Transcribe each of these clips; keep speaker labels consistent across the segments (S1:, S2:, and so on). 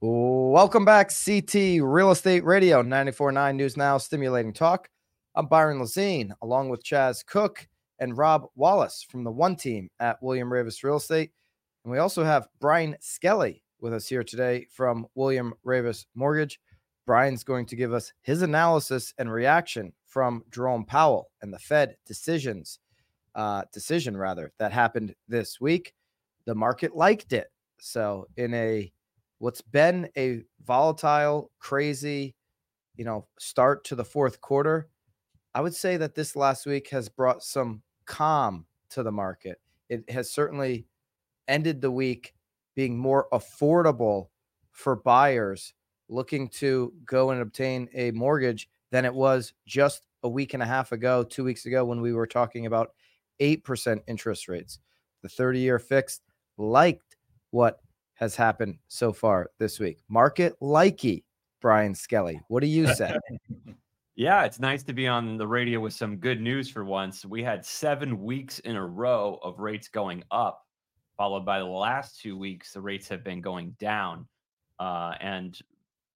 S1: Welcome back, CT Real Estate Radio 94.9 News Now, stimulating talk. I'm Byron Lazine, along with Chaz Cook and Rob Wallace from the One Team at William Raveis Real Estate. And we also have Brian Skelly with us here today from William Raveis Mortgage. Brian's going to give us his analysis and reaction from Jerome Powell and the Fed decisions, uh, decision rather, that happened this week. The market liked it. So, in a what's been a volatile, crazy, you know, start to the fourth quarter, I would say that this last week has brought some calm to the market. It has certainly ended the week being more affordable for buyers looking to go and obtain a mortgage than it was just a week and a half ago, two weeks ago, when we were talking about 8% interest rates. The 30 year fixed liked what has happened so far this week. Market likey, Brian Skelly. What do you say?
S2: yeah, it's nice to be on the radio with some good news for once. We had seven weeks in a row of rates going up, followed by the last two weeks, the rates have been going down. Uh, and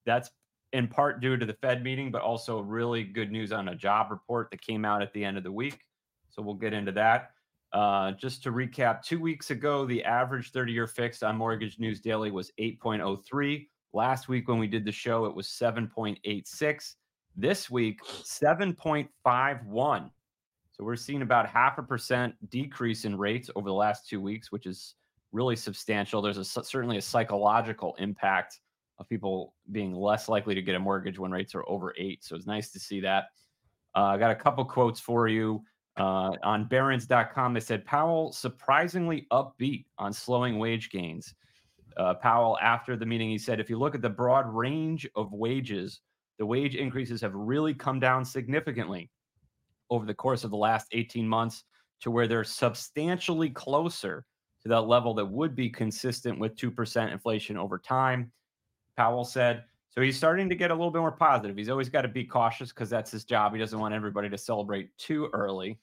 S2: that's in part due to the Fed meeting, but also really good news on a job report that came out at the end of the week. So we'll get into that. Uh, just to recap, two weeks ago, the average 30 year fixed on Mortgage News Daily was 8.03. Last week, when we did the show, it was 7.86. This week, 7.51. So we're seeing about half a percent decrease in rates over the last two weeks, which is really substantial. There's a, certainly a psychological impact of people being less likely to get a mortgage when rates are over eight. So it's nice to see that. Uh, I got a couple quotes for you. Uh, on Barron's.com, they said Powell surprisingly upbeat on slowing wage gains. Uh, Powell, after the meeting, he said, if you look at the broad range of wages, the wage increases have really come down significantly over the course of the last 18 months to where they're substantially closer to that level that would be consistent with 2% inflation over time. Powell said, so he's starting to get a little bit more positive. He's always got to be cautious because that's his job. He doesn't want everybody to celebrate too early.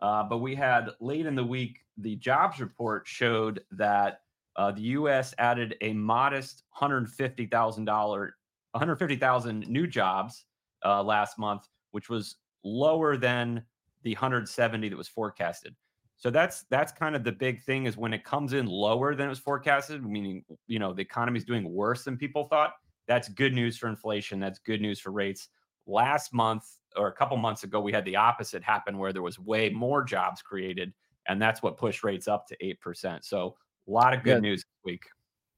S2: Uh, but we had late in the week, the jobs report showed that uh, the U.S. added a modest $150,000, 150,000 new jobs uh, last month, which was lower than the 170 that was forecasted. So that's that's kind of the big thing is when it comes in lower than it was forecasted, meaning you know the economy is doing worse than people thought. That's good news for inflation. That's good news for rates. Last month, or a couple months ago, we had the opposite happen where there was way more jobs created, and that's what pushed rates up to eight percent. So a lot of good yeah. news this week.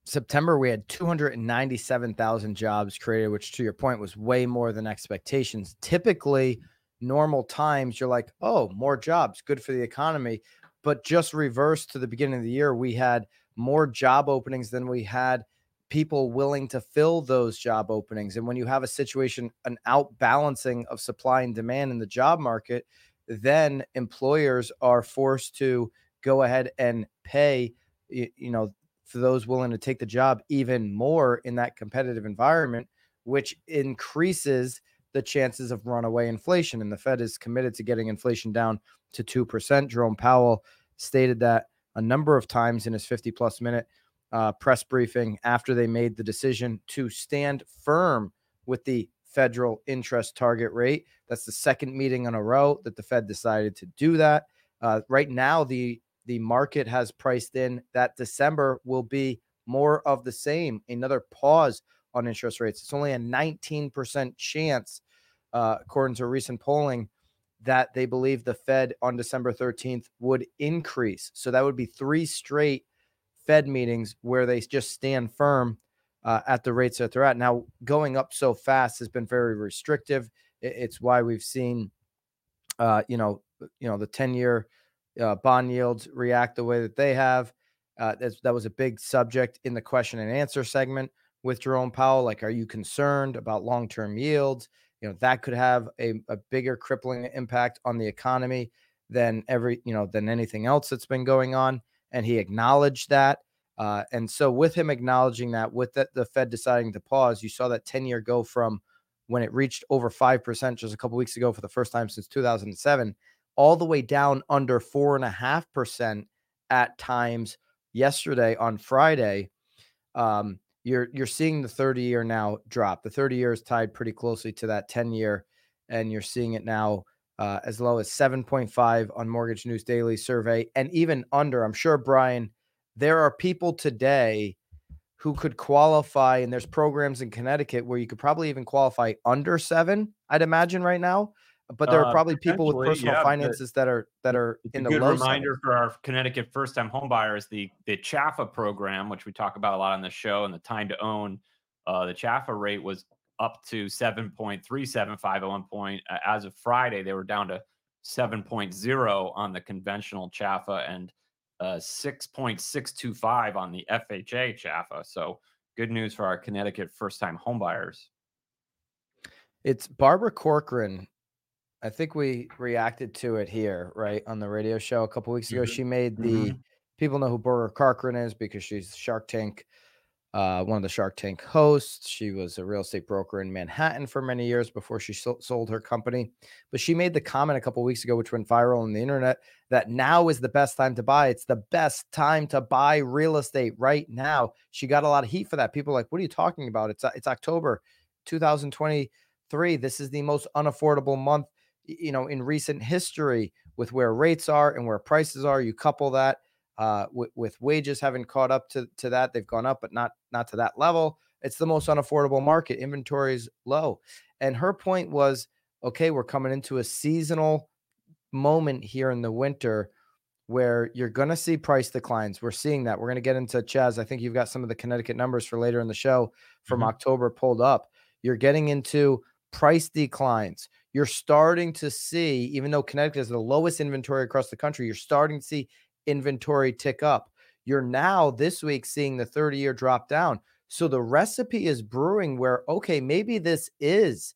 S1: September, we had 297,000 jobs created, which to your point was way more than expectations. Typically, normal times, you're like, oh, more jobs, good for the economy. But just reverse to the beginning of the year, we had more job openings than we had people willing to fill those job openings. And when you have a situation, an outbalancing of supply and demand in the job market, then employers are forced to go ahead and pay, you, know, for those willing to take the job even more in that competitive environment, which increases the chances of runaway inflation. And the Fed is committed to getting inflation down to 2%. Jerome Powell stated that a number of times in his 50 plus minute uh, press briefing after they made the decision to stand firm with the federal interest target rate. That's the second meeting in a row that the Fed decided to do that. Uh, right now, the the market has priced in that December will be more of the same, another pause on interest rates. It's only a 19% chance, uh, according to recent polling, that they believe the Fed on December 13th would increase. So that would be three straight Fed meetings where they just stand firm uh, at the rates that they're at. Now, going up so fast has been very restrictive. It's why we've seen, uh, you know, you know, the ten-year uh, bond yields react the way that they have. Uh, that was a big subject in the question and answer segment with Jerome Powell. Like, are you concerned about long-term yields? You know, that could have a, a bigger crippling impact on the economy than every, you know, than anything else that's been going on and he acknowledged that. Uh, and so, with him acknowledging that, with the, the Fed deciding to pause, you saw that 10 year go from when it reached over 5% just a couple weeks ago for the first time since 2007, all the way down under 4.5% at times yesterday on Friday. Um, you're you're seeing the 30 year now drop. The 30 year is tied pretty closely to that 10 year, and you're seeing it now uh, as low as 7.5 on Mortgage News Daily survey, and even under. I'm sure Brian, there are people today who could qualify, and there's programs in Connecticut where you could probably even qualify under seven. I'd imagine right now but there are
S2: Uh,
S1: probably people with personal
S2: yeah,
S1: finances that are that are in the
S2: good
S1: low
S2: reminder for our Connecticut first-time homebuyers. The the Chaffa program, which we talk about a lot on the show, and the time to own, uh, the Chaffa rate was up to seven point three seven five at one point. Uh, as of Friday, they were down to seven point zero on the conventional Chaffa and uh, six point six two five on the FHA Chaffa. So good news for our Connecticut first-time homebuyers.
S1: It's Barbara Corcoran. I think we reacted to it here, right, on the radio show a couple weeks ago.
S2: Mhm,
S1: She made the people know who Barbara Corcoran is because she's Shark Tank, uh, one of the Shark Tank hosts. She was a real estate broker in Manhattan for many years before she sold her company. But she made the comment a couple weeks ago, which went viral on the internet, that now is the best time to buy. It's the best time to buy real estate right now. She got a lot of heat for that. People are like, what are you talking about? It's it's October 2023. This is the most unaffordable month, you know, in recent history with where rates are and where prices are. You couple that uh, with, with wages having caught up to, to that, they've gone up, but not not to that level. It's the most unaffordable market. Inventory is low, and her point was, okay, we're coming into a seasonal moment here in the winter where you're going to see price declines. We're seeing that. We're going to get into Chaz. I think you've got some of the Connecticut numbers for later in the show from
S2: Mhm.
S1: October pulled up. You're getting into price declines. You're starting to see, even though Connecticut is the lowest inventory across the country, you're starting to see inventory tick up. You're now this week seeing the 30 year drop down. So the recipe is brewing where, okay, maybe this is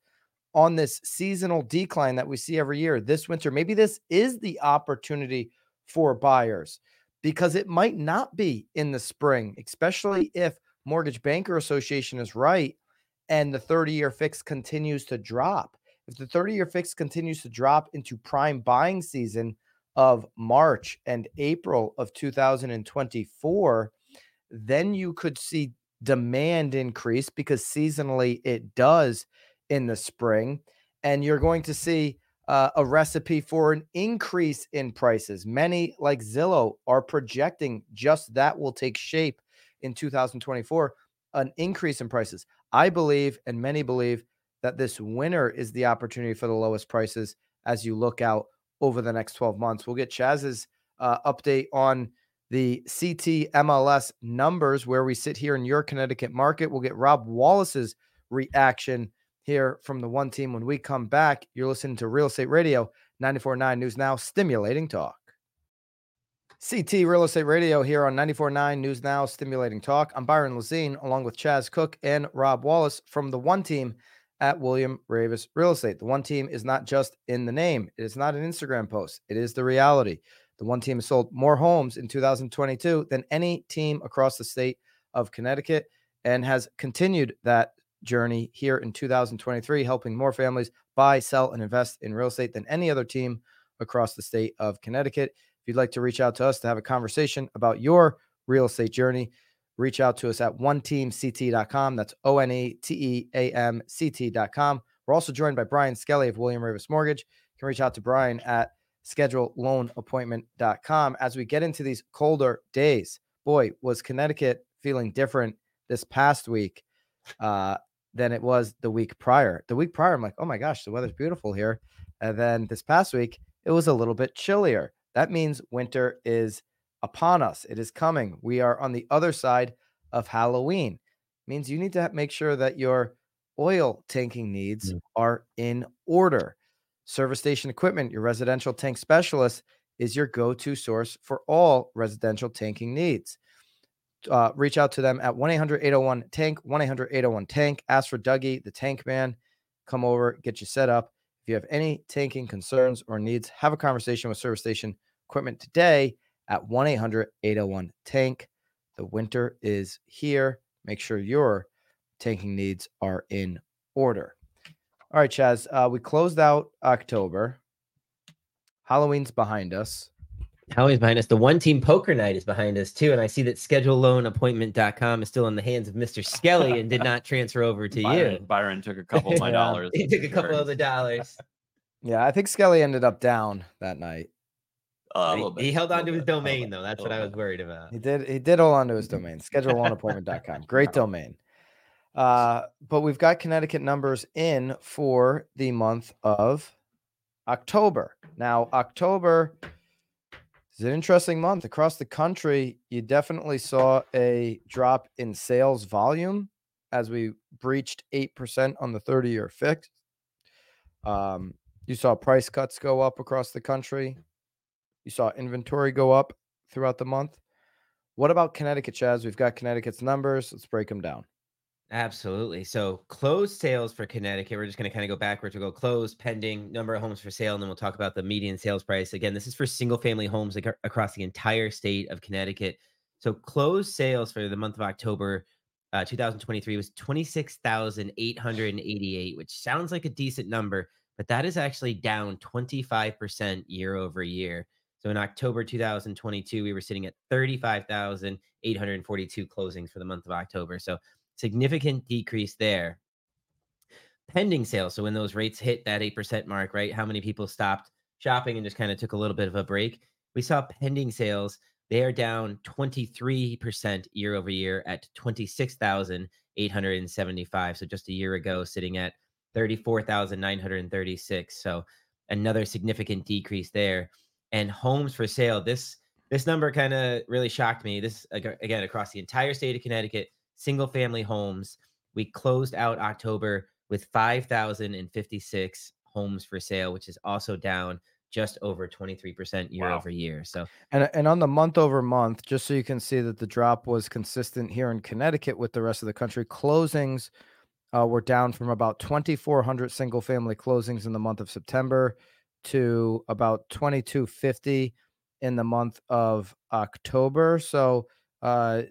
S1: on this seasonal decline that we see every year this winter. Maybe this is the opportunity for buyers because it might not be in the spring, especially if Mortgage Banker Association is right and the 30 year fix continues to drop. If the 30 year fix continues to drop into prime buying season of March and April of 2024, then you could see demand increase because seasonally it does in the spring. And you're going to see uh, a recipe for an increase in prices. Many, like Zillow, are projecting just that will take shape in 2024 an increase in prices. I believe, and many believe, that this winter is the opportunity for the lowest prices as you look out over the next 12 months. We'll get Chaz's uh, update on the CT MLS numbers where we sit here in your Connecticut market. We'll get Rob Wallace's reaction here from the one team when we come back. You're listening to Real Estate Radio 949 News Now, stimulating talk. CT Real Estate Radio here on 94.9 News Now, stimulating talk. I'm Byron Lazine along with Chaz Cook and Rob Wallace from the one team at William Raveis Real Estate. The one team is not just in the name, it is not an Instagram post, it is the reality. The one team has sold more homes in 2022 than any team across the state of Connecticut and has continued that journey here in 2023, helping more families buy, sell, and invest in real estate than any other team across the state of Connecticut. If you'd like to reach out to us to have a conversation about your real estate journey, reach out to us at oneteamct.com. That's O N E T E A M C T.com. We're also joined by Brian Skelly of William Raveis Mortgage. You can reach out to Brian at scheduleloanappointment.com. As we get into these colder days, boy, was Connecticut feeling different this past week uh, than it was the week prior. The week prior, I'm like, oh my gosh, the weather's beautiful here. And then this past week, it was a little bit chillier. That means winter is upon us. It is coming. We are on the other side of Halloween. means you need to make sure that your oil tanking needs
S2: Mm.
S1: are in order. Service station equipment, your residential tank specialist is your go-to source for all residential tanking needs. Uh, reach out to them at 1-800-801-TANK, 1-800-801-TANK. Ask for Dougie, the tank man. Come over, get you set up. If you have any tanking concerns or needs, have a conversation with Service Station Equipment today at 1 800 801 Tank. The winter is here. Make sure your tanking needs are in order. All right, Chaz, uh, we closed out October. Halloween's behind us.
S3: Halloween's behind us. The one team poker night is behind us too. And I see that scheduleloanappointment.com is still in the hands of Mr. Skelly and did not transfer over to
S2: Byron,
S3: you.
S2: Byron took a couple of my dollars.
S3: He took a couple of the dollars.
S1: Yeah, I think Skelly ended up down that night.
S2: Uh, a
S3: he,
S2: little bit,
S3: he held on to his
S2: bit, a little
S3: domain though. That's what I was worried about.
S1: He did he did hold on to his domain, scheduleloanappointment.com. Great domain. Uh, but we've got Connecticut numbers in for the month of October. Now, October is an interesting month across the country. You definitely saw a drop in sales volume as we breached 8% on the 30 year fix. Um, you saw price cuts go up across the country. You saw inventory go up throughout the month. What about Connecticut, Chaz? We've got Connecticut's numbers. Let's break them down.
S3: Absolutely. So closed sales for Connecticut. We're just going to kind of go backwards. We'll go closed, pending, number of homes for sale, and then we'll talk about the median sales price. Again, this is for single family homes ac- across the entire state of Connecticut. So closed sales for the month of October uh, 2023 was 26,888, which sounds like a decent number, but that is actually down 25% year over year. So in October 2022, we were sitting at 35,842 closings for the month of October. So significant decrease there. Pending sales. So when those rates hit that 8% mark, right? How many people stopped shopping and just kind of took a little bit of a break? We saw pending sales. They are down 23% year over year at 26,875. So just a year ago, sitting at 34,936. So another significant decrease there. And homes for sale. This this number kind of really shocked me. This again across the entire state of Connecticut, single family homes. We closed out October with 5,056 homes for sale, which is also down just over 23% year
S2: Wow.
S3: over year. So
S1: And and on the month over month, just so you can see that the drop was consistent here in Connecticut with the rest of the country, closings uh, were down from about 2,400 single family closings in the month of September to about 2,250 in the month of October. So uh,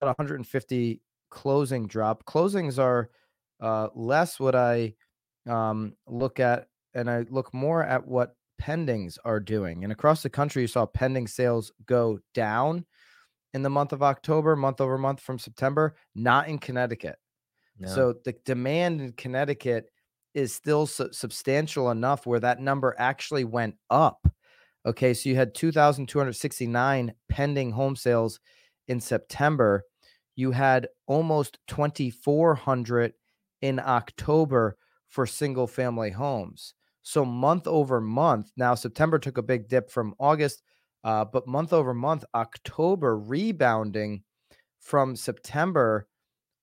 S1: about 150 closing drop. Closings are uh, less what I um, look at, and I look more at what pendings are doing. And across the country, you saw pending sales go down in the month of October, month over month from September, not in Connecticut.
S3: no.
S1: So the demand in Connecticut is still su- substantial enough where that number actually went up. Okay, so you had 2,269 pending home sales in September. You had almost 2,400 in October for single family homes. So month over month, now September took a big dip from August, uh, but month over month, October rebounding from September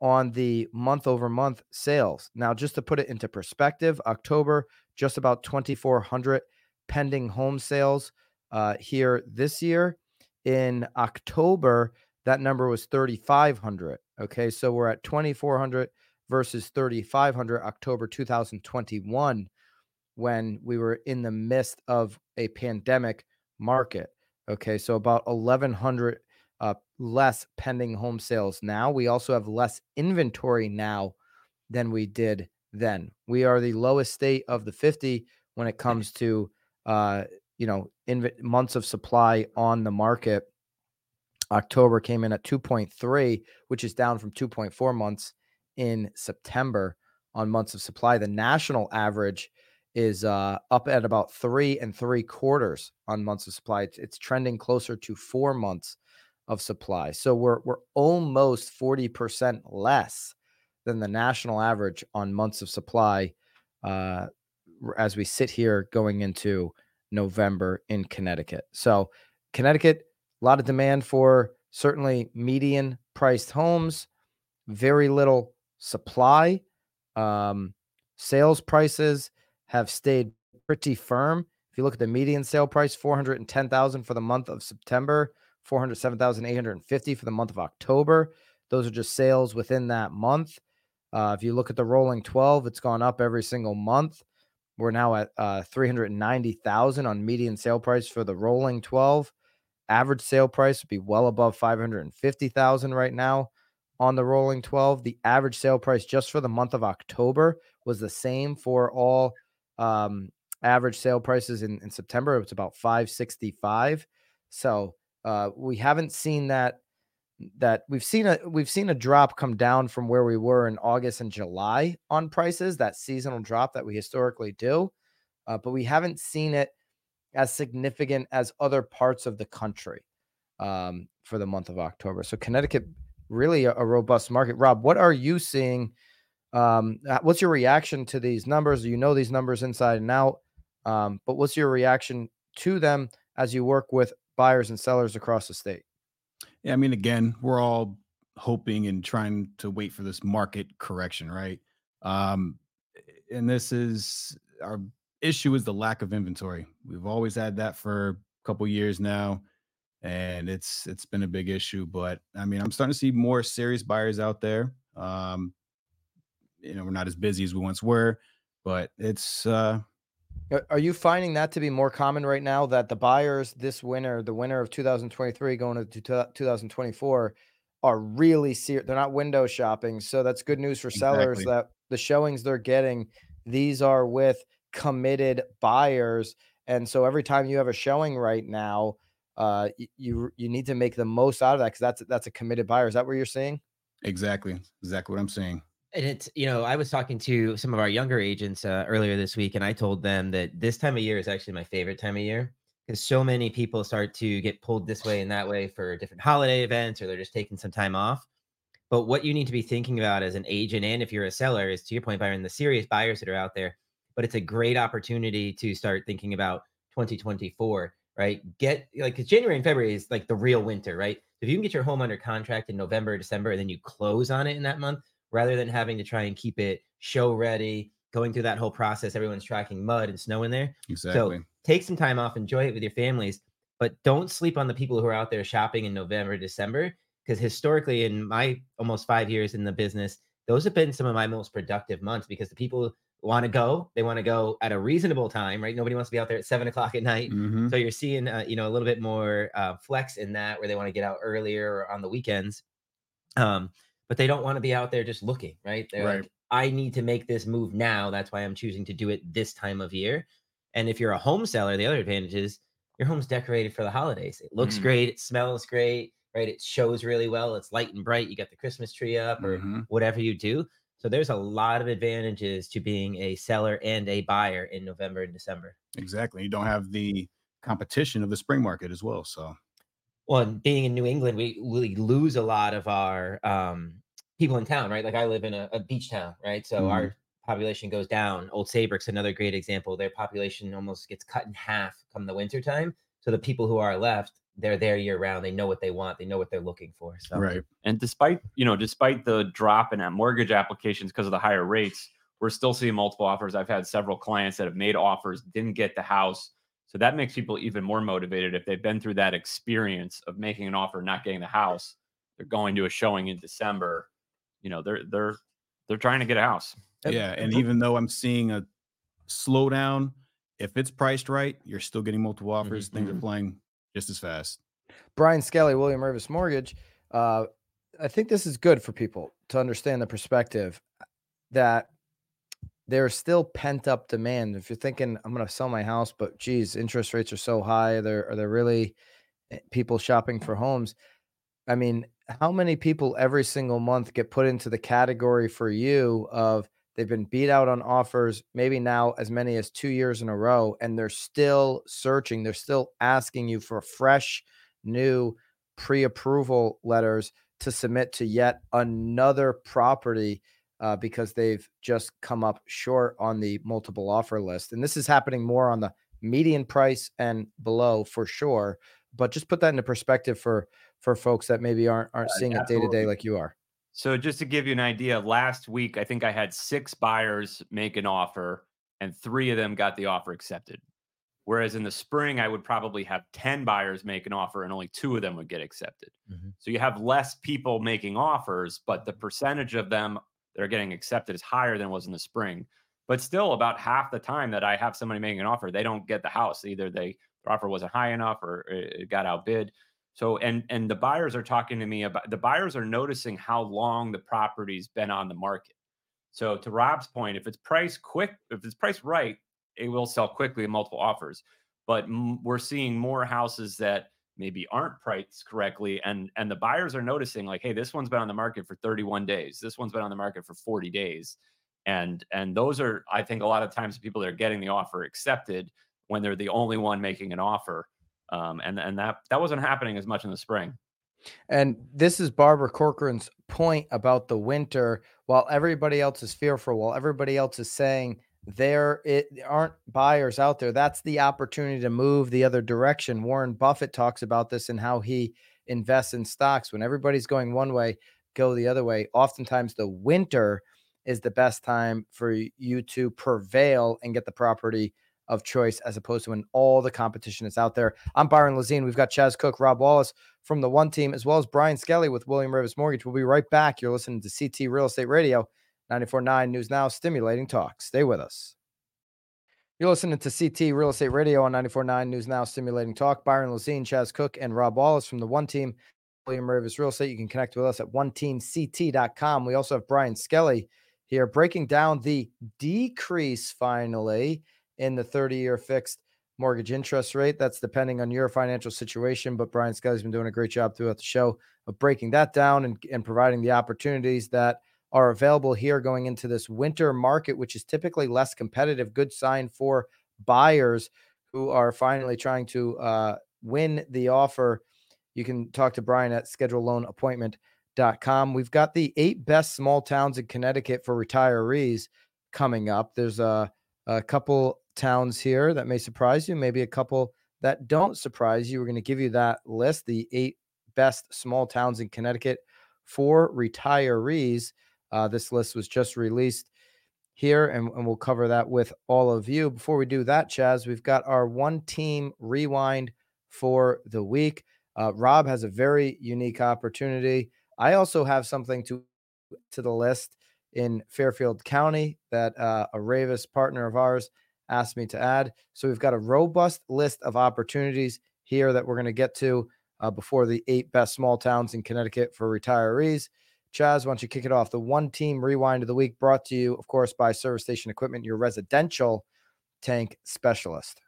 S1: on the month over month sales. Now, just to put it into perspective, October, just about 2,400 pending home sales uh, here this year. In October, that number was 3,500. Okay, so we're at 2,400 versus 3,500 October 2021 when we were in the midst of a pandemic market. Okay, so about 1,100 uh, less pending home sales now. We also have less inventory now than we did then. We are the lowest state of the 50 when it comes to uh, you know inv- months of supply on the market. October came in at 2.3, which is down from 2.4 months in September on months of supply. The national average is uh, up at about three and three quarters on months of supply. It's, it's trending closer to four months of supply. So we're we're almost 40% less than the national average on months of supply uh, as we sit here going into November in Connecticut. So Connecticut, a lot of demand for certainly median priced homes, very little supply. Um, sales prices have stayed pretty firm. If you look at the median sale price, 410,000 for the month of September, 407,850 for the month of October. Those are just sales within that month. Uh, if you look at the rolling 12, it's gone up every single month. We're now at uh, 390,000 on median sale price for the rolling 12. Average sale price would be well above 550,000 right now on the rolling 12. The average sale price just for the month of October was the same for all um, average sale prices in, in September. It's about 565. So uh, we haven't seen that that we've seen a we've seen a drop come down from where we were in August and July on prices, that seasonal drop that we historically do, uh, but we haven't seen it as significant as other parts of the country um, for the month of October. So Connecticut really a, a robust market. Rob, what are you seeing? Um, uh, what's your reaction to these numbers? You know these numbers inside and out, um, but what's your reaction to them as you work with buyers and sellers across the state?
S4: Yeah, I mean, again, we're all hoping and trying to wait for this market correction, right? Um, and this is our issue is the lack of inventory. We've always had that for a couple years now, and it's it's been a big issue. But I mean, I'm starting to see more serious buyers out there. Um, you know, we're not as busy as we once were, but it's uh
S1: are you finding that to be more common right now that the buyers this winter, the winter of 2023 going to 2024 are really serious? They're not window shopping. So that's good news for sellers
S4: exactly.
S1: that the showings they're getting, these are with committed buyers. And so every time you have a showing right now, uh, you you need to make the most out of that because that's that's a committed buyer. Is that what you're seeing?
S4: Exactly, exactly what I'm saying.
S3: And it's, you know, I was talking to some of our younger agents uh, earlier this week, and I told them that this time of year is actually my favorite time of year because so many people start to get pulled this way and that way for different holiday events or they're just taking some time off. But what you need to be thinking about as an agent and if you're a seller is to your point, Byron, the serious buyers that are out there. But it's a great opportunity to start thinking about 2024, right? Get like because January and February is like the real winter, right? If you can get your home under contract in November, December, and then you close on it in that month, rather than having to try and keep it show ready, going through that whole process. Everyone's tracking mud and snow in there.
S4: Exactly.
S3: So take some time off, enjoy it with your families, but don't sleep on the people who are out there shopping in November, December. Because historically, in my almost five years in the business, those have been some of my most productive months because the people want to go, they want to go at a reasonable time, right? Nobody wants to be out there at seven o'clock at night.
S4: Mm-hmm.
S3: So you're seeing, uh, you know, a little bit more uh, flex in that where they want to get out earlier or on the weekends. Um, but they don't want to be out there just looking, right? They're
S4: Right.
S3: like, I need to make this move now. That's why I'm choosing to do it this time of year. And if you're a home seller, the other advantage is your home's decorated for the holidays. It looks
S2: Mm.
S3: great, it smells great, right? It shows really well. It's light and bright. You got the Christmas tree up or
S4: Mhm.
S3: whatever you do. So there's a lot of advantages to being a seller and a buyer in November and December.
S4: Exactly. You don't have the competition of the spring market as well. So
S3: Well, being in New England, we we lose a lot of our um, people in town, right? Like I live in a, a beach town, right? So
S4: Mhm.
S3: our population goes down. Old Saybrook's another great example. Their population almost gets cut in half come the winter time. So the people who are left, they're there year round. They know what they want. They know what they're looking for. So
S4: right.
S2: And despite you know, despite the drop in uh, mortgage applications because of the higher rates, we're still seeing multiple offers. I've had several clients that have made offers, didn't get the house. So that makes people even more motivated if they've been through that experience of making an offer, not getting the house. They're going to a showing in December. You know, they're they're they're trying to get a house.
S4: Yeah. And even though I'm seeing a slowdown, if it's priced right, you're still getting multiple offers. Things are
S2: mhm.
S4: flying just as fast.
S1: Brian Skelly, William Raveis Mortgage. Uh, I think this is good for people to understand the perspective that there's still pent up demand. If you're thinking, I'm going to sell my house, but geez, interest rates are so high. are There are there really eh, people shopping for homes? I mean, how many people every single month get put into the category for you of they've been beat out on offers, maybe now as many as two years in a row, and they're still searching, they're still asking you for fresh, new pre approval letters to submit to yet another property uh, because they've just come up short on the multiple offer list. And this is happening more on the median price and below for sure. But just put that into perspective for for folks that maybe aren't aren't seeing it day to day like you are.
S2: So just to give you an idea, last week I think I had six buyers make an offer, and three of them got the offer accepted. Whereas in the spring, I would probably have 10 buyers make an offer and only two of them would get accepted.
S3: Mhm.
S2: So you have less people making offers, but the percentage of them that are getting accepted is higher than it was in the spring. But still, about half the time that I have somebody making an offer, they don't get the house. Either they their offer wasn't high enough or it got outbid. So and and the buyers are talking to me about the buyers are noticing how long the property's been on the market. So to Rob's point, if it's priced quick, if it's priced right, it will sell quickly in multiple offers. But m- we're seeing more houses that maybe aren't priced correctly and and the buyers are noticing like hey this one's been on the market for 31 days this one's been on the market for 40 days and and those are i think a lot of times people that are getting the offer accepted when they're the only one making an offer um, and and that that wasn't happening as much in the spring
S1: and this is Barbara Corcoran's point about the winter. While everybody else is fearful, while everybody else is saying there it aren't buyers out there, that's the opportunity to move the other direction. Warren Buffett talks about this and how he invests in stocks. When everybody's going one way, go the other way. Oftentimes, the winter is the best time for you to prevail and get the property of choice as opposed to when all the competition is out there. I'm Byron Lazine. We've got Chaz Cook, Rob Wallace from the One Team, as well as Brian Skelly with William Raveis Mortgage. We'll be right back. You're listening to CT Real Estate Radio, 94.9 News Now, stimulating talk. Stay with us. You're listening to CT Real Estate Radio on 94.9 News Now, stimulating talk. Byron Lazine, Chaz Cook, and Rob Wallace from the One Team, William Raveis Real Estate. You can connect with us at oneteamct.com. We also have Brian Skelly here breaking down the decrease finally in the 30 year fixed mortgage interest rate. That's depending on your financial situation. But Brian Skelly's been doing a great job throughout the show of breaking that down and, and providing the opportunities that are available here going into this winter market, which is typically less competitive. Good sign for buyers who are finally trying to uh, win the offer. You can talk to Brian at scheduleloanappointment.com. We've got the eight best small towns in Connecticut for retirees coming up. There's a, a couple towns here that may surprise you, maybe a couple that don't surprise you. We're going to give you that list, the eight best small towns in Connecticut for retirees. Uh, this list was just released here, and, and we'll cover that with all of you. Before we do that, Chaz, we've got our one team rewind for the week. Uh, Rob has a very unique opportunity. I also have something to to the list in Fairfield County that uh, a Raveis partner of ours asked me to add. So we've got a robust list of opportunities here that we're going to get to uh, before the eight best small towns in Connecticut for retirees. Chaz, why don't you kick it off? The one team rewind of the week brought to you, of course, by Service Station Equipment, your residential tank specialist.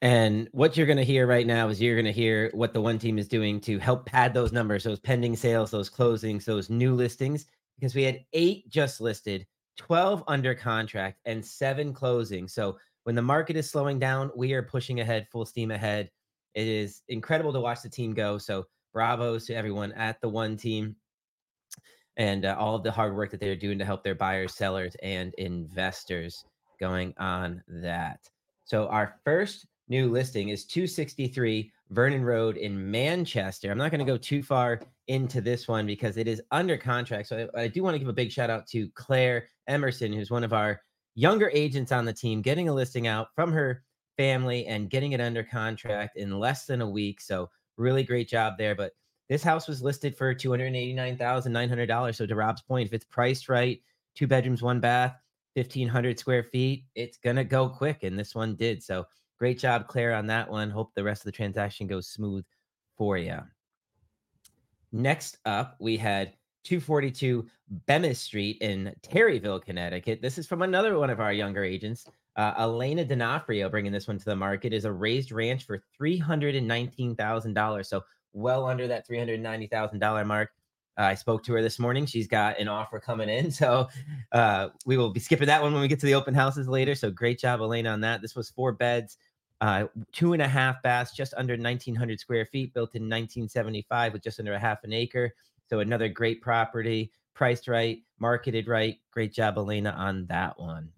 S3: And what you're going to hear right now is you're going to hear what the one team is doing to help pad those numbers, those pending sales, those closings, those new listings, because we had eight just listed 12 under contract, and seven closing. So when the market is slowing down, we are pushing ahead, full steam ahead. It is incredible to watch the team go. So bravos to everyone at the one team and uh, all of the hard work that they're doing to help their buyers, sellers, and investors going on that. So our first new listing is 263 Vernon Road in Manchester. I'm not going to go too far into this one because it is under contract. So I, I do want to give a big shout out to Claire Emerson, who's one of our younger agents on the team, getting a listing out from her family and getting it under contract in less than a week. So really great job there. But this house was listed for $289,900. So to Rob's point, if it's priced right, two bedrooms, one bath, 1500 square feet, it's going to go quick. And this one did. So great job, Claire, on that one. Hope the rest of the transaction goes smooth for you. Next up, we had 242 Bemis Street in Terryville, Connecticut. This is from another one of our younger agents, uh, Elena D'Onofrio, bringing this one to the market. Is a raised ranch for $319,000. So well under that $390,000 mark. Uh, I spoke to her this morning. She's got an offer coming in. So uh, we will be skipping that one when we get to the open houses later. So great job, Elena, on that. This was four beds, uh, two and a half baths, just under 1,900 square feet, built in 1975 with just under a half an acre. So another great property, priced right, marketed right. Great job, Elena, on that one.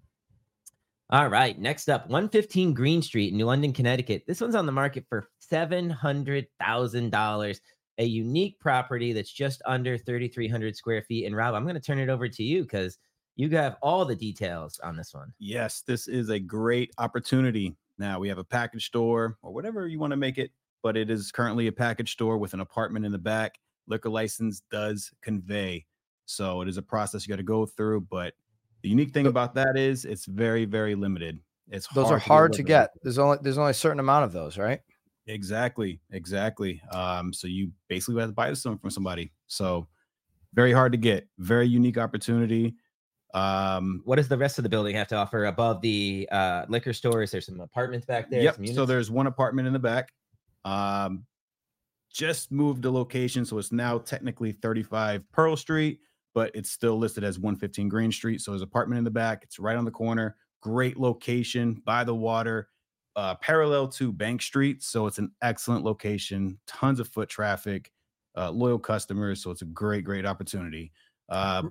S3: All right, next up, 115 Green Street New London, Connecticut. This one's on the market for $700,000. A unique property that's just under 3,300 square feet. And Rob, I'm going to turn it over to you because you have all the details on this one.
S4: Yes, this is a great opportunity now we have a package store or whatever you want to make it, but it is currently a package store with an apartment in the back. Liquor license does convey. So it is a process you got to go through. But the unique thing about that is it's very, very limited. It's
S1: those hard are hard to get. There's only there's only a certain amount of those, right?
S4: Exactly, exactly. Um, so you basically have to buy some from somebody. So very hard to get. Very unique opportunity.
S3: Um, what does the rest of the building have to offer above the uh, liquor store? Is there some apartments back there?
S4: Yep. So there's one apartment in the back. Um, just moved the location, so it's now technically 35 Pearl Street, but it's still listed as 115 Green Street. So there's an apartment in the back. It's right on the corner. Great location by the water, uh, parallel to Bank Street. So it's an excellent location. Tons of foot traffic, uh, loyal customers. So it's a great, great opportunity. Uh,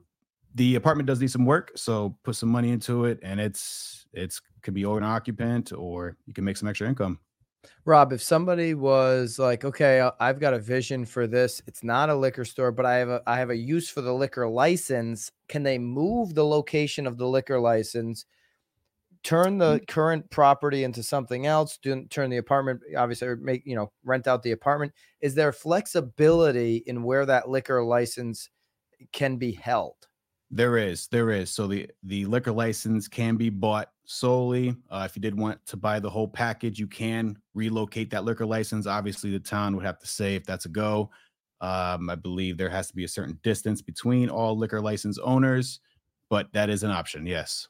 S4: the apartment does need some work, so put some money into it, and it's it's could be owner occupant, or you can make some extra income.
S1: Rob, if somebody was like, okay, I've got a vision for this. It's not a liquor store, but I have a I have a use for the liquor license. Can they move the location of the liquor license, turn the mm. current property into something else, do, turn the apartment obviously or make, you know, rent out the apartment? Is there flexibility in where that liquor license can be held?
S4: There is, there is. So the the liquor license can be bought solely. Uh, if you did want to buy the whole package, you can relocate that liquor license. Obviously, the town would have to say if that's a go. Um, I believe there has to be a certain distance between all liquor license owners, but that is an option. Yes.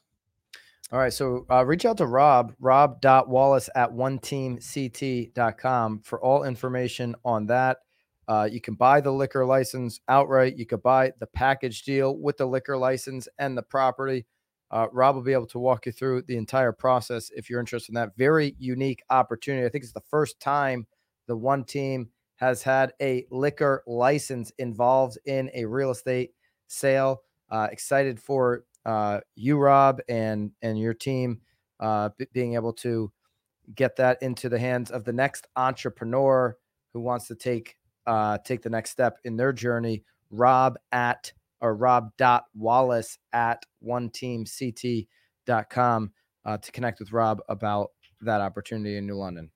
S1: All right. So uh, reach out to Rob, rob.wallace at one teamct.com for all information on that. Uh, you can buy the liquor license outright. You could buy the package deal with the liquor license and the property. Uh, Rob will be able to walk you through the entire process if you're interested in that. Very unique opportunity. I think it's the first time the one team has had a liquor license involved in a real estate sale. Uh, excited for uh, you, Rob, and and your team uh, b- being able to get that into the hands of the next entrepreneur who wants to take uh, take the next step in their journey. Rob at or Rob dot Wallace at one team ct.com uh, to connect with Rob about that opportunity in New London.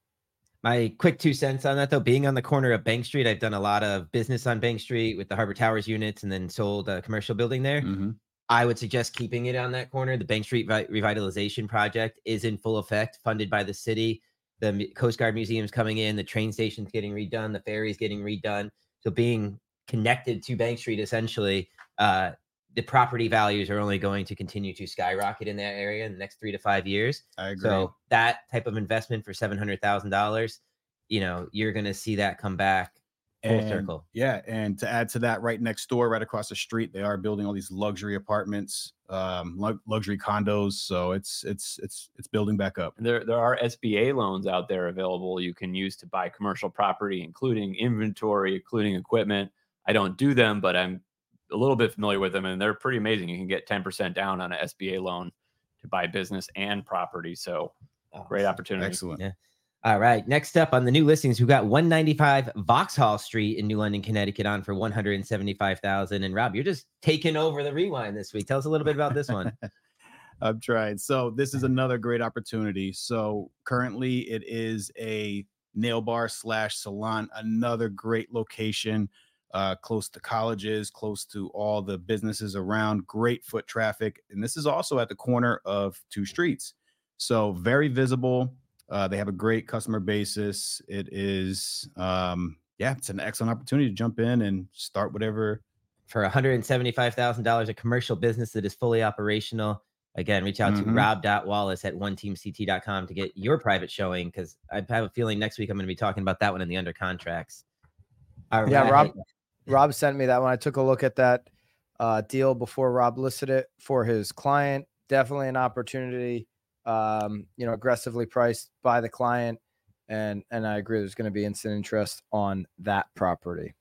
S3: My quick two cents on that, though, being on the corner of Bank Street, I've done a lot of business on Bank Street with the Harbor Towers units and then sold a commercial building there.
S4: Mhm.
S3: I would suggest keeping it on that corner. The Bank Street Revitalization Project is in full effect, funded by the city. The Coast Guard Museum's coming in, the train station's getting redone, the ferry's getting redone. So being connected to Bank Street, essentially, uh, the property values are only going to continue to skyrocket in that area in the next three to five years.
S4: I agree.
S3: So that type of investment for seven hundred thousand dollars, you know, you're going to see that come back full
S4: And-
S3: circle.
S4: Yeah, and to add to that, right next door, right across the street, they are building all these luxury apartments, um, lu- luxury condos. So it's it's it's it's building back up.
S2: And There, there are SBA loans out there available you can use to buy commercial property, including inventory, including equipment. I don't do them, but I'm a little bit familiar with them, and they're pretty amazing. You can get 10% down on an SBA loan to buy business and property. So great opportunity.
S4: Excellent.
S3: Yeah. All right. Next up on the new listings, we've got 195 Vauxhall Street in New London, Connecticut, on for 175,000. And Rob, you're just taking over the rewind this week. Tell us a little bit about this one.
S4: I've tried. So this is another great opportunity. So currently it is a nail bar slash salon, another great location, uh, close to colleges, close to all the businesses around, great foot traffic. And this is also at the corner of two streets. So very visible. Uh, they have a great customer basis. It is, um, yeah, it's an excellent opportunity to jump in and start whatever.
S3: for $175,000, a commercial business that is fully operational. Again, reach out to
S4: Mhm.
S3: rob.wallace at oneteamct.com to get your private showing because I have a feeling next week I'm going to be talking about that one in the under contracts. All
S1: Yeah. Rob- Rob sent me that one. I took a look at that uh, deal before Rob listed it for his client. Definitely an opportunity. Um, you know, aggressively priced by the client, and and I agree. There's going to be instant interest on that property.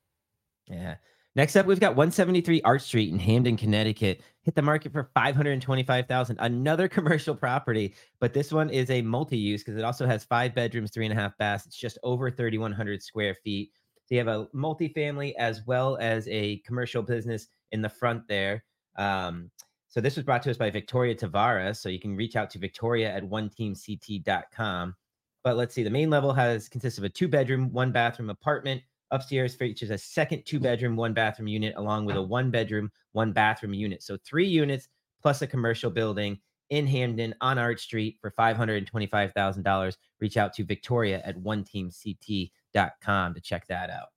S3: Yeah. Next up, we've got 173 Art Street in Hamden, Connecticut. Hit the market for 525,000. Another commercial property, but this one is a multi-use because it also has five bedrooms, three and a half baths. It's just over 3,100 square feet. So you have a multifamily as well as a commercial business in the front there. Um, so this was brought to us by Victoria Tavares. So you can reach out to Victoria at oneteamct.com. But let's see, the main level has consists of a two bedroom, one bathroom apartment. Upstairs features a second two bedroom, one bathroom unit, along with a one bedroom, one bathroom unit. So three units plus a commercial building in Hamden on Art Street for $525,000. Reach out to Victoria at oneteamct.com to check that out.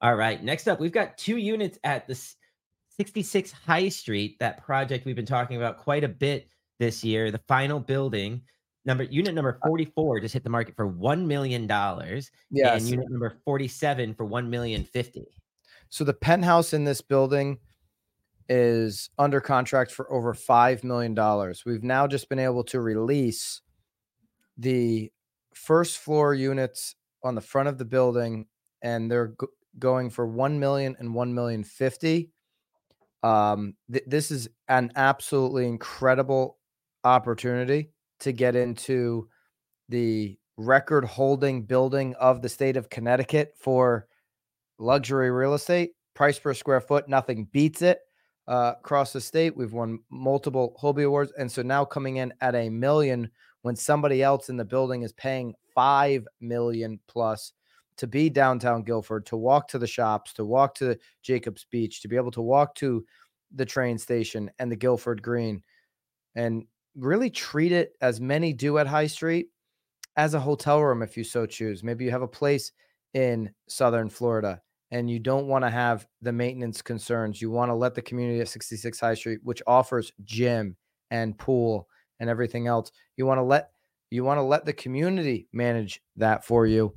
S3: All right. Next up, we've got two units at the 66 High Street, that project we've been talking about quite a bit this year, the final building. number unit number uh 44 just hit the market for one million dollars.
S1: Yes.
S3: And unit number 47 for one million fifty.
S1: So the penthouse in this building is under contract for over $5 million. We've now just been able to release the first floor units on the front of the building, and they're g- going for 1 million and 1 million 50. Um, th- this is an absolutely incredible opportunity to get into the record holding building of the state of Connecticut for luxury real estate. Price per square foot, nothing beats it uh, across the state. We've won multiple HOBI Awards. And so now coming in at a million when somebody else in the building is paying 5 million plus to be downtown Guilford, to walk to the shops, to walk to Jacobs Beach, to be able to walk to the train station and the Guilford Green and really treat it as many do at High Street as a hotel room if you so choose. Maybe you have a place in Southern Florida and you don't want to have the maintenance concerns. You want to let the community at 66 High Street, which offers gym and pool and everything else, you want to let you want to let the community manage that for you.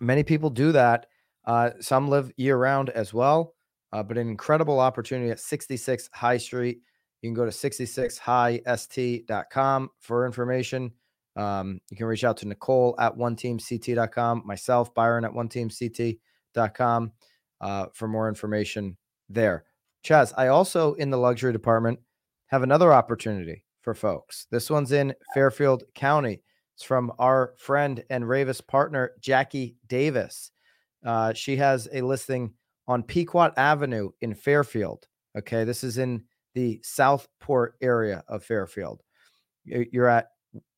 S1: Many people do that. Uh, some live year round as well, uh, but an incredible opportunity at 66 High Street. You can go to 66highst.com for information. Um, you can reach out to Nicole at oneteamct.com, myself, Byron at oneteamct.com uh, for more information there. Chaz, I also in the luxury department have another opportunity for folks. This one's in Fairfield County. It's from our friend and Raveis partner, Jackie Davis. Uh, she has a listing on Pequot Avenue in Fairfield. Okay, this is in the Southport area of Fairfield. You- You're at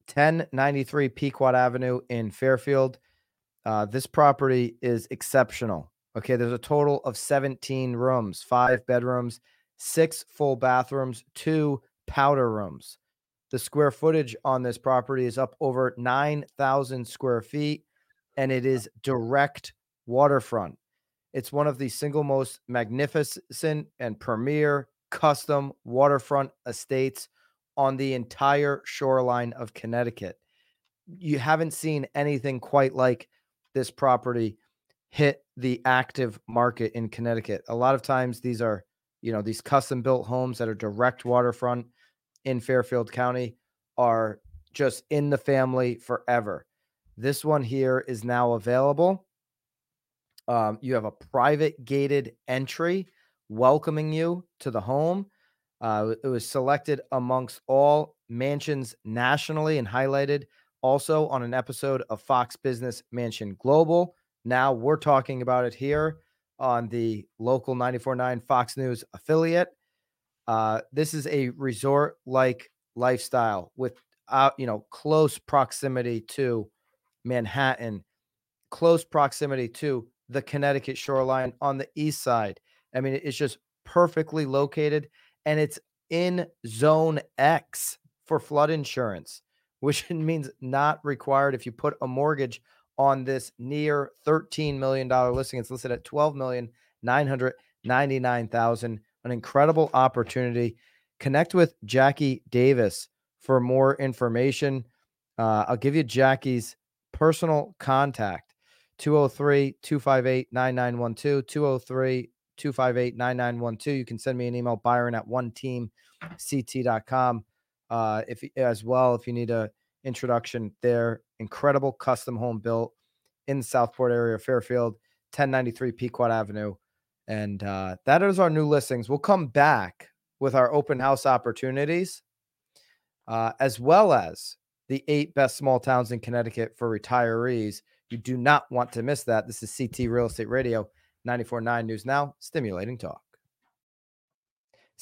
S1: 1093 Pequot Avenue in Fairfield. Uh, this property is exceptional. Okay, there's a total of 17 rooms, five bedrooms, six full bathrooms, two powder rooms. The square footage on this property is up over 9,000 square feet, and it is direct waterfront. It's one of the single most magnificent and premier custom waterfront estates on the entire shoreline of Connecticut. You haven't seen anything quite like this property hit the active market in Connecticut. A lot of times these are, you know, these custom built homes that are direct waterfront in Fairfield County are just in the family forever. This one here is now available. Um, you have a private gated entry welcoming you to the home. Uh, it was selected amongst all mansions nationally and highlighted also on an episode of Fox Business Mansion Global. Now we're talking about it here on the local 949 Fox News affiliate. Uh, this is a resort like lifestyle with uh, you know close proximity to Manhattan, close proximity to the Connecticut shoreline on the east side. I mean, it's just perfectly located and it's in zone X for flood insurance, which means not required if you put a mortgage on this near $13 million listing. It's listed at 12,999,000. An incredible opportunity. Connect with Jackie Davis for more information. Uh, I'll give you Jackie's personal contact 203 258 9912. 203 258 9912. You can send me an email, Byron at one team ct.com. Uh, if as well, if you need a introduction there, incredible custom home built in the Southport area Fairfield, 1093 Pequot Avenue. And uh, that is our new listings. We'll come back with our open house opportunities, uh, as well as the eight best small towns in Connecticut for retirees. You do not want to miss that. This is CT Real Estate Radio, 94.9 News Now, stimulating talk.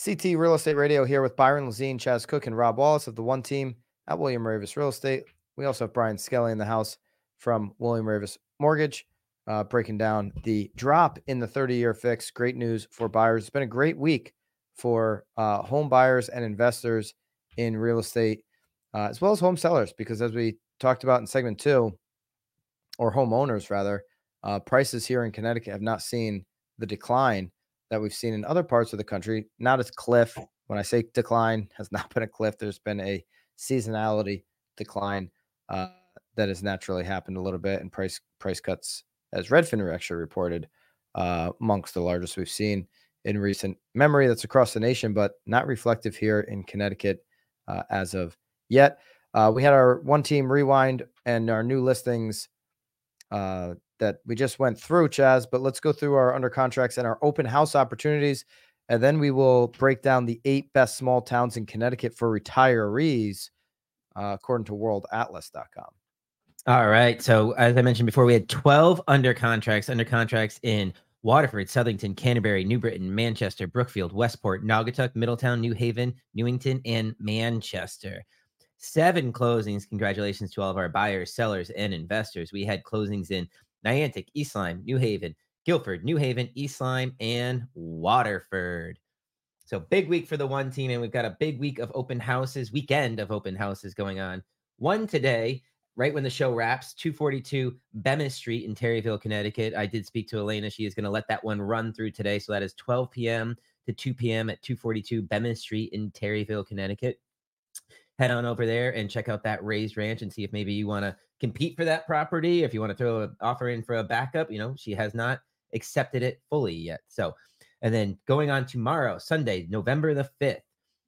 S1: CT Real Estate Radio here with Byron Lazine, Chaz Cook, and Rob Wallace of the One Team at William Raveis Real Estate. We also have Brian Skelly in the house from William Raveis Mortgage, uh, breaking down the drop in the 30 year fix. Great news for buyers. It's been a great week for uh, home buyers and investors in real estate, uh, as well as home sellers, because as we talked about in segment two, or homeowners rather, uh, prices here in Connecticut have not seen the decline that we've seen in other parts of the country. Not as cliff. When I say decline, has not been a cliff. There's been a seasonality decline uh, that has naturally happened a little bit, and price price cuts, as Redfin actually reported, uh, amongst the largest we've seen in recent memory. That's across the nation, but not reflective here in Connecticut uh, as of yet. Uh, we had our one team rewind and our new listings uh, that we just went through, Chaz. But let's go through our under contracts and our open house opportunities. And then we will break down the eight best small towns in Connecticut for retirees, uh, according to worldatlas.com.
S3: All right. So, as I mentioned before, we had 12 under contracts, under contracts in Waterford, Southington, Canterbury, New Britain, Manchester, Brookfield, Westport, Naugatuck, Middletown, New Haven, Newington, and Manchester. Seven closings. Congratulations to all of our buyers, sellers, and investors. We had closings in Niantic, East Lyme, New Haven, Guilford, New Haven, East Lyme, and Waterford. So big week for the one team, and we've got a big week of open houses, weekend of open houses going on. One today, right when the show wraps, 242 Bemis Street in Terryville, Connecticut. I did speak to Elena. She is going to let that one run through today. So that is 12 p.m. to 2 p.m. at 242 Bemis Street in Terryville, Connecticut head on over there and check out that raised ranch and see if maybe you want to compete for that property. If you want to throw an offer in for a backup, you know, she has not accepted it fully yet. So, and then going on tomorrow, Sunday, November the 5th,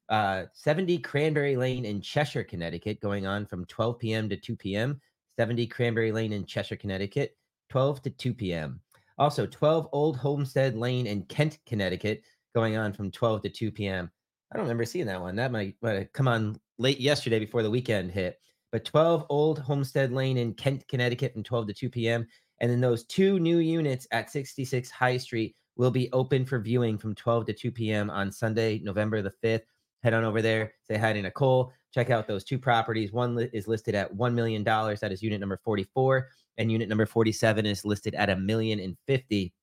S3: uh, 70 Cranberry Lane in Cheshire, Connecticut, going on from 12 p.m. to 2 p.m. 70 Cranberry Lane in Cheshire, Connecticut, 12 to 2 p.m. Also, 12 Old Homestead Lane in Kent, Connecticut, going on from 12 to 2 p.m. I don't remember seeing that one. That might, might come on late yesterday before the weekend hit. But 12 Old Homestead Lane in Kent, Connecticut from 12 to 2 p.m. And then those two new units at 66 High Street will be open for viewing from 12 to 2 p.m. on Sunday, November the 5th. Head on over there, say hi to Nicole. Check out those two properties. One li- is listed at $1 million. That is unit number 44. And unit number 47 is listed at a million and fifty.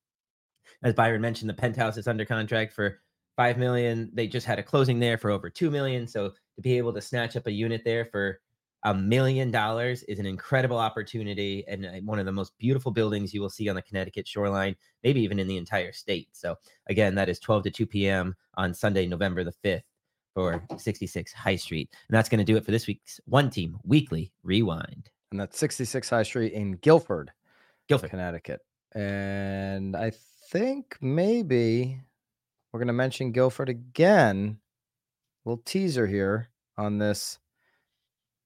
S3: As Byron mentioned, the penthouse is under contract for five million. They just had a closing there for over two million. So to be able to snatch up a unit there for a million dollars is an incredible opportunity and uh, one of the most beautiful buildings you will see on the Connecticut shoreline, maybe even in the entire state. So again, that is 12 to 2 p.m. on Sunday, November the 5th for 66 High Street. And that's going to do it for this week's One Team Weekly Rewind.
S1: And that's 66 High Street in Guilford,
S3: Guilford.
S1: Connecticut. And I think maybe we're going to mention Guilford again. A Little teaser here on this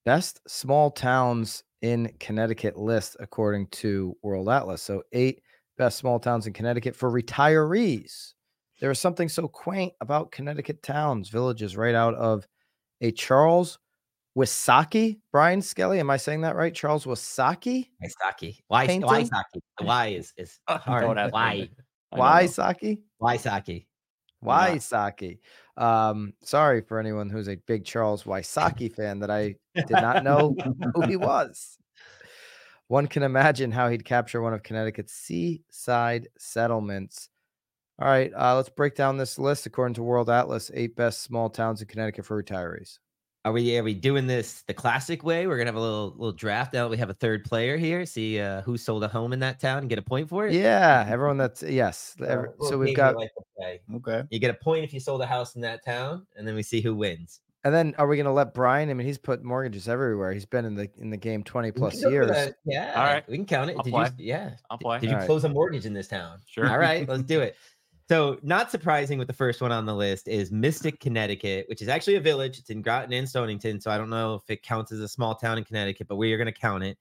S1: best small towns in Connecticut list, according to World Atlas. So, eight best small towns in Connecticut for retirees. There is something so quaint about Connecticut towns, villages right out of a Charles Wisaki. Brian Skelly, am I saying that right? Charles Wisaki?
S3: Waisaki. Why,
S1: Painting?
S3: Waisaki. The Y is, is hard.
S2: Don't ask me.
S3: Why?
S1: Why. Saki?
S3: Waisaki.
S1: Why. Saki? Um, sorry for anyone who's a big Charles Wysocki fan that I did not know who he was. One can imagine how he'd capture one of Connecticut's seaside settlements. All right, uh, let's break down this list according to World Atlas: eight best small towns in Connecticut for retirees.
S3: Are we are we doing this the classic way? We're gonna have a little little draft now. That We have a third player here. See uh, who sold a home in that town and get a point for it.
S1: Yeah, everyone that's yes.
S3: So,
S1: every-
S3: little
S1: so we've got,
S3: like.
S4: Okay.
S3: You get a point if you sold a house in that town, and then we see who wins.
S1: and then are we going to let Brian? I mean, he's put mortgages everywhere. He's been in the in the game twenty plus years.
S3: that. Yeah.
S2: All right.
S3: We can count it.
S2: I'll
S3: did
S2: play.
S3: you? Yeah.
S2: I'll play.
S3: Did you
S1: All right.
S3: close a mortgage in this town?
S2: Sure.
S3: All right, let's do it. So, not surprising with the first one on the list is Mystic, Connecticut, which is actually a village. It's in Groton and Stonington. So, I don't know if it counts as a small town in Connecticut, but we are going to count it.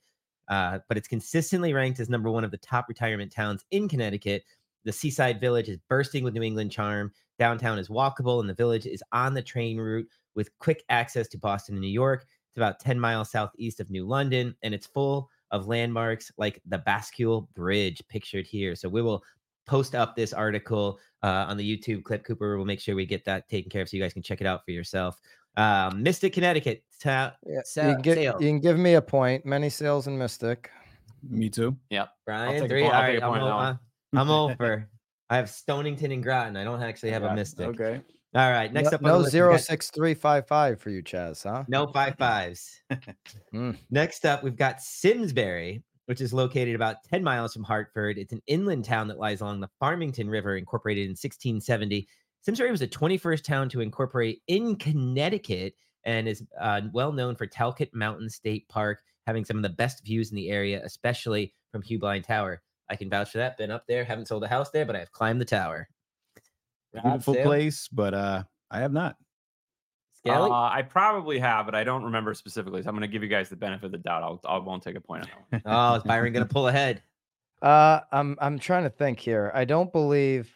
S3: Uh, but it's consistently ranked as number one of the top retirement towns in Connecticut. The seaside village is bursting with New England charm. Downtown is walkable, and the village is on the train route with quick access to Boston and New York. It's about 10 miles southeast of New London, and it's full of landmarks like the Bascule Bridge pictured here. So, we will post up this article uh, on the YouTube clip. Cooper we'll make sure we get that taken care of so you guys can check it out for yourself. Um, Mystic, Connecticut. Ta-
S1: Yeah,
S3: sa-
S1: you, can give,
S3: sale.
S1: you can give me a point. Many sales in Mystic.
S4: Me too. Yeah.
S3: Brian,
S2: take a
S3: three.
S2: point- I'll
S3: right,
S2: take a
S3: I'm,
S2: point on
S3: o-
S2: that
S3: I'm over. I have Stonington and Groton. I don't actually have a Mystic.
S4: Okay.
S3: All right, next
S1: no,
S3: up. on the
S1: no
S3: list,
S1: zero
S3: got-
S1: six three five five for you, Chaz, huh?
S3: No five fives.
S1: Mm.
S3: Next up, we've got Simsbury, which is located about 10 miles from Hartford. It's an inland town that lies along the Farmington River, incorporated in 1670. Simsbury was the 21st town to incorporate in Connecticut and is uh, well known for Talcott Mountain State Park, having some of the best views in the area, especially from Heublein Tower. I can vouch for that. Been up there, haven't sold a house there, but I've climbed the tower.
S4: Beautiful place, but uh, I have not.
S3: Skelly?
S2: Uh, I probably have, but I don't remember specifically. So I'm going to give you guys the benefit of the doubt. I'll, I won't take a point on that one.
S3: oh, is Byron gonna pull ahead?
S1: Uh, I'm I'm trying to think here. I don't believe.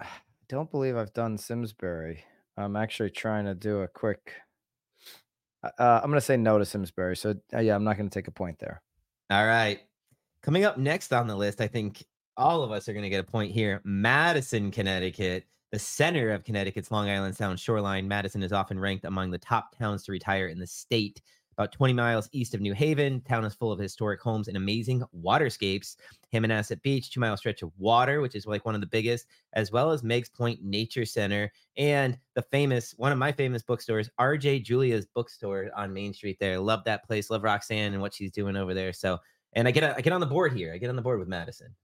S1: Don't believe I've done Simsbury. I'm actually trying to do a quick. Uh, uh, I'm gonna say no to Simsbury. So uh, yeah, I'm not gonna take a point there.
S3: All right. Coming up next on the list, I think all of us are going to get a point here. Madison, Connecticut, the center of Connecticut's Long Island Sound shoreline. Madison is often ranked among the top towns to retire in the state. About 20 miles east of New Haven, town is full of historic homes and amazing waterscapes. Hammonasset Beach, two mile stretch of water, which is like one of the biggest, as well as Meigs Point Nature Center and the famous, one of my famous bookstores, RJ Julia's bookstore on Main Street there. Love that place. Love Roxanne and what she's doing over there. So, and I get, I get on the board here. I get on the board with Madison.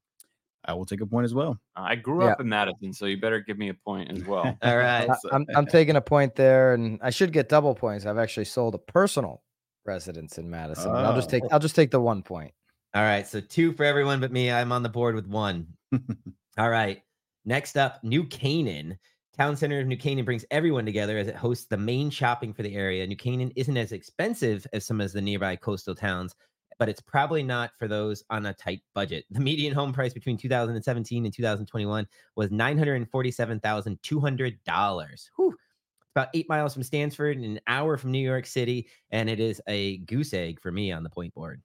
S4: I will take a point as well.
S2: Uh, I grew
S1: Yeah.
S2: up in Madison, so you better give me a point as well.
S3: All right.
S1: I, I'm I'm taking a point there, and I should get double points. I've actually sold a personal residence in Madison. but I'll just take
S4: Oh.
S1: I'll just take the one point.
S3: All right. So two for everyone but me. I'm on the board with one. All right. Next up, New Canaan. Town center of New Canaan brings everyone together as it hosts the main shopping for the area. New Canaan isn't as expensive as some of the nearby coastal towns, but it's probably not for those on a tight budget. The median home price between 2017 and 2021 was $947,200. Whew. About eight miles from Stamford and an hour from New York City. And it is a goose egg for me on the point board.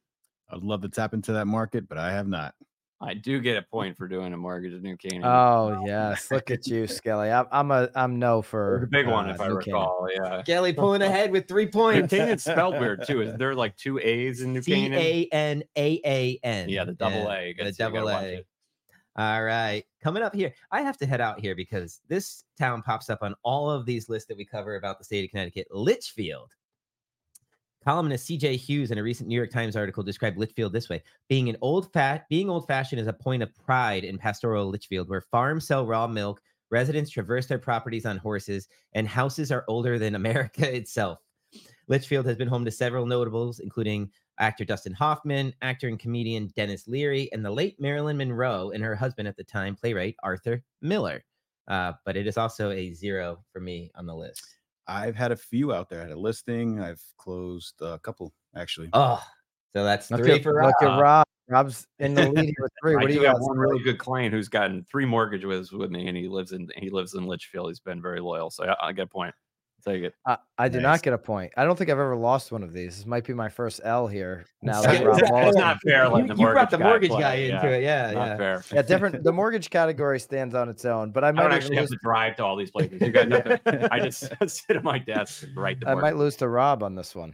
S4: I'd love to tap into that market, but I have not.
S2: I do get a point for doing a mortgage in New Canaan.
S1: Oh yes, look at you, Skelly. I'm I'm a I'm no for
S2: was a big one,
S1: uh,
S2: if I
S1: New Canaan.
S2: recall. Yeah.
S3: Kelly pulling ahead with three points.
S2: New
S3: points.
S2: Canaan's spelled weird too. Is there like two A's in New
S3: C
S2: Canaan?
S3: A N A A N.
S2: Yeah, the double A.
S3: The
S2: Gotta see, you gotta
S3: double A. All right. Coming up here, I have to head out here because this town pops up on all of these lists that we cover about the state of Connecticut. Litchfield. Columnist CJ Hughes in a recent New York Times article described Litchfield this way: being an old fat, being old fashioned is a point of pride in pastoral Litchfield, where farms sell raw milk, residents traverse their properties on horses, and houses are older than America itself. Litchfield has been home to several notables, including actor Dustin Hoffman, actor and comedian Denis Leary, and the late Marilyn Monroe and her husband at the time, playwright Arthur Miller. Uh, but it is also a zero for me on the list.
S4: I've had a few out there. I had a listing. I've closed a couple actually.
S3: Oh, so that's
S1: Look
S3: three
S1: at,
S3: for
S1: look
S3: Rob.
S1: at Rob. Rob's in the lead with three. What do
S2: do
S1: you got?
S2: one
S1: Skelly?
S2: really good client who's gotten three mortgages with me, and he lives in he lives in Litchfield. He's been very loyal, so I, I get a point. Take it.
S1: I, I did
S4: Nice.
S1: not get a point. I don't think I've ever lost one of these. This might be my first L here. Now that Rob
S2: That's not fair.
S3: You,
S2: the
S3: you brought the mortgage
S2: play,
S3: guy into
S2: yeah.
S3: it. Yeah,
S2: Not
S3: yeah.
S2: fair.
S1: Yeah, different. The mortgage category stands on its own, but I
S2: I
S1: might
S2: don't
S1: even
S2: actually have to drive to all these places. You guys have to, I just sit at my desk and write
S1: I might lose to Rob on this one.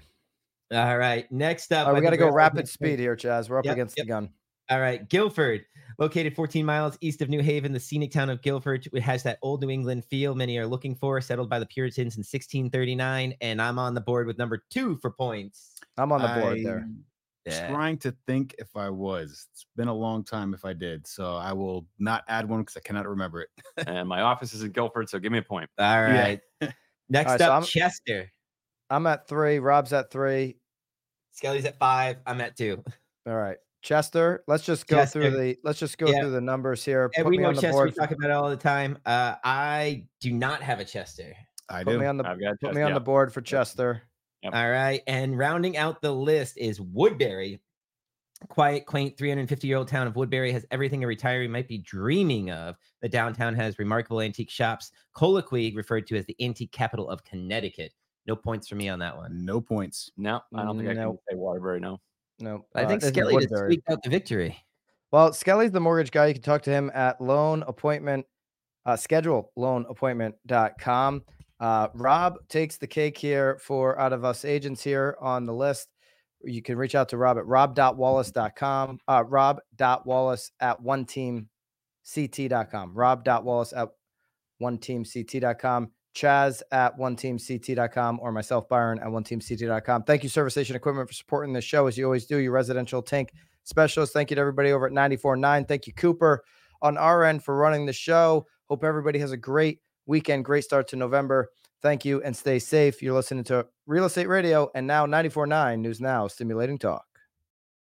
S3: All right. Next up,
S1: All right,
S3: I
S1: we got to go rapid speed here, Chaz. We're up
S3: Yep,
S1: against
S3: yep.
S1: the gun.
S3: All right, Guilford, located 14 miles east of New Haven, the scenic town of Guilford, it has that old New England feel many are looking for, settled by the Puritans in 1639, and I'm on the board with number two for points.
S1: I'm on the board there.
S4: I'm
S3: Yeah.
S4: Trying to think if I was. It's been a long time if I did. So I will not add one because I cannot remember it.
S2: and my office is in Guilford, so give me a point.
S3: All right. Next
S1: right, so
S3: up,
S1: I'm-
S3: Chester.
S1: I'm at three. Rob's at three.
S3: Skelly's at five. I'm at two.
S1: All right, Chester. Let's just go through the. Let's just go
S3: Yeah.
S1: through the numbers here.
S3: And
S1: Put
S3: we
S1: me
S3: know
S1: on the
S3: Chester. We talk about it all the time. Uh, I do not have a Chester.
S4: I
S1: Put
S4: do.
S1: me on the.
S2: I've got
S1: Put
S2: just-
S1: me on
S2: yeah.
S1: the board for Chester.
S2: Yep.
S3: All right. And rounding out the list is Woodbury. Quiet, quaint, 350 year old town of Woodbury has everything a retiree might be dreaming of. The downtown has remarkable antique shops. Colloquy, referred to as the antique capital of Connecticut. No points for me on that one.
S4: No points.
S2: No, I don't think I can say Waterbury. No.
S1: No,
S3: I
S1: uh,
S3: think
S1: is
S3: Skelly just squeaked out the victory.
S1: Well, Skelly's the mortgage guy. You can talk to him at loan appointment, uh, scheduleloanappointment.com. Uh, Rob takes the cake here for out of us agents here on the list. You can reach out to Rob at rob.wallace.com, uh, rob.wallace at one team ct.com, rob.wallace at one team ct.com, Chaz at one team ct.com, or myself, Byron at one team ct.com. Thank you, Service Station Equipment, for supporting the show as you always do, your residential tank specialist. Thank you to everybody over at 94.9. Thank you, Cooper, on our end for running the show. Hope everybody has a great weekend, great start to November. Thank you and stay safe. You're listening to Real Estate Radio and now 94.9 News Now, stimulating talk.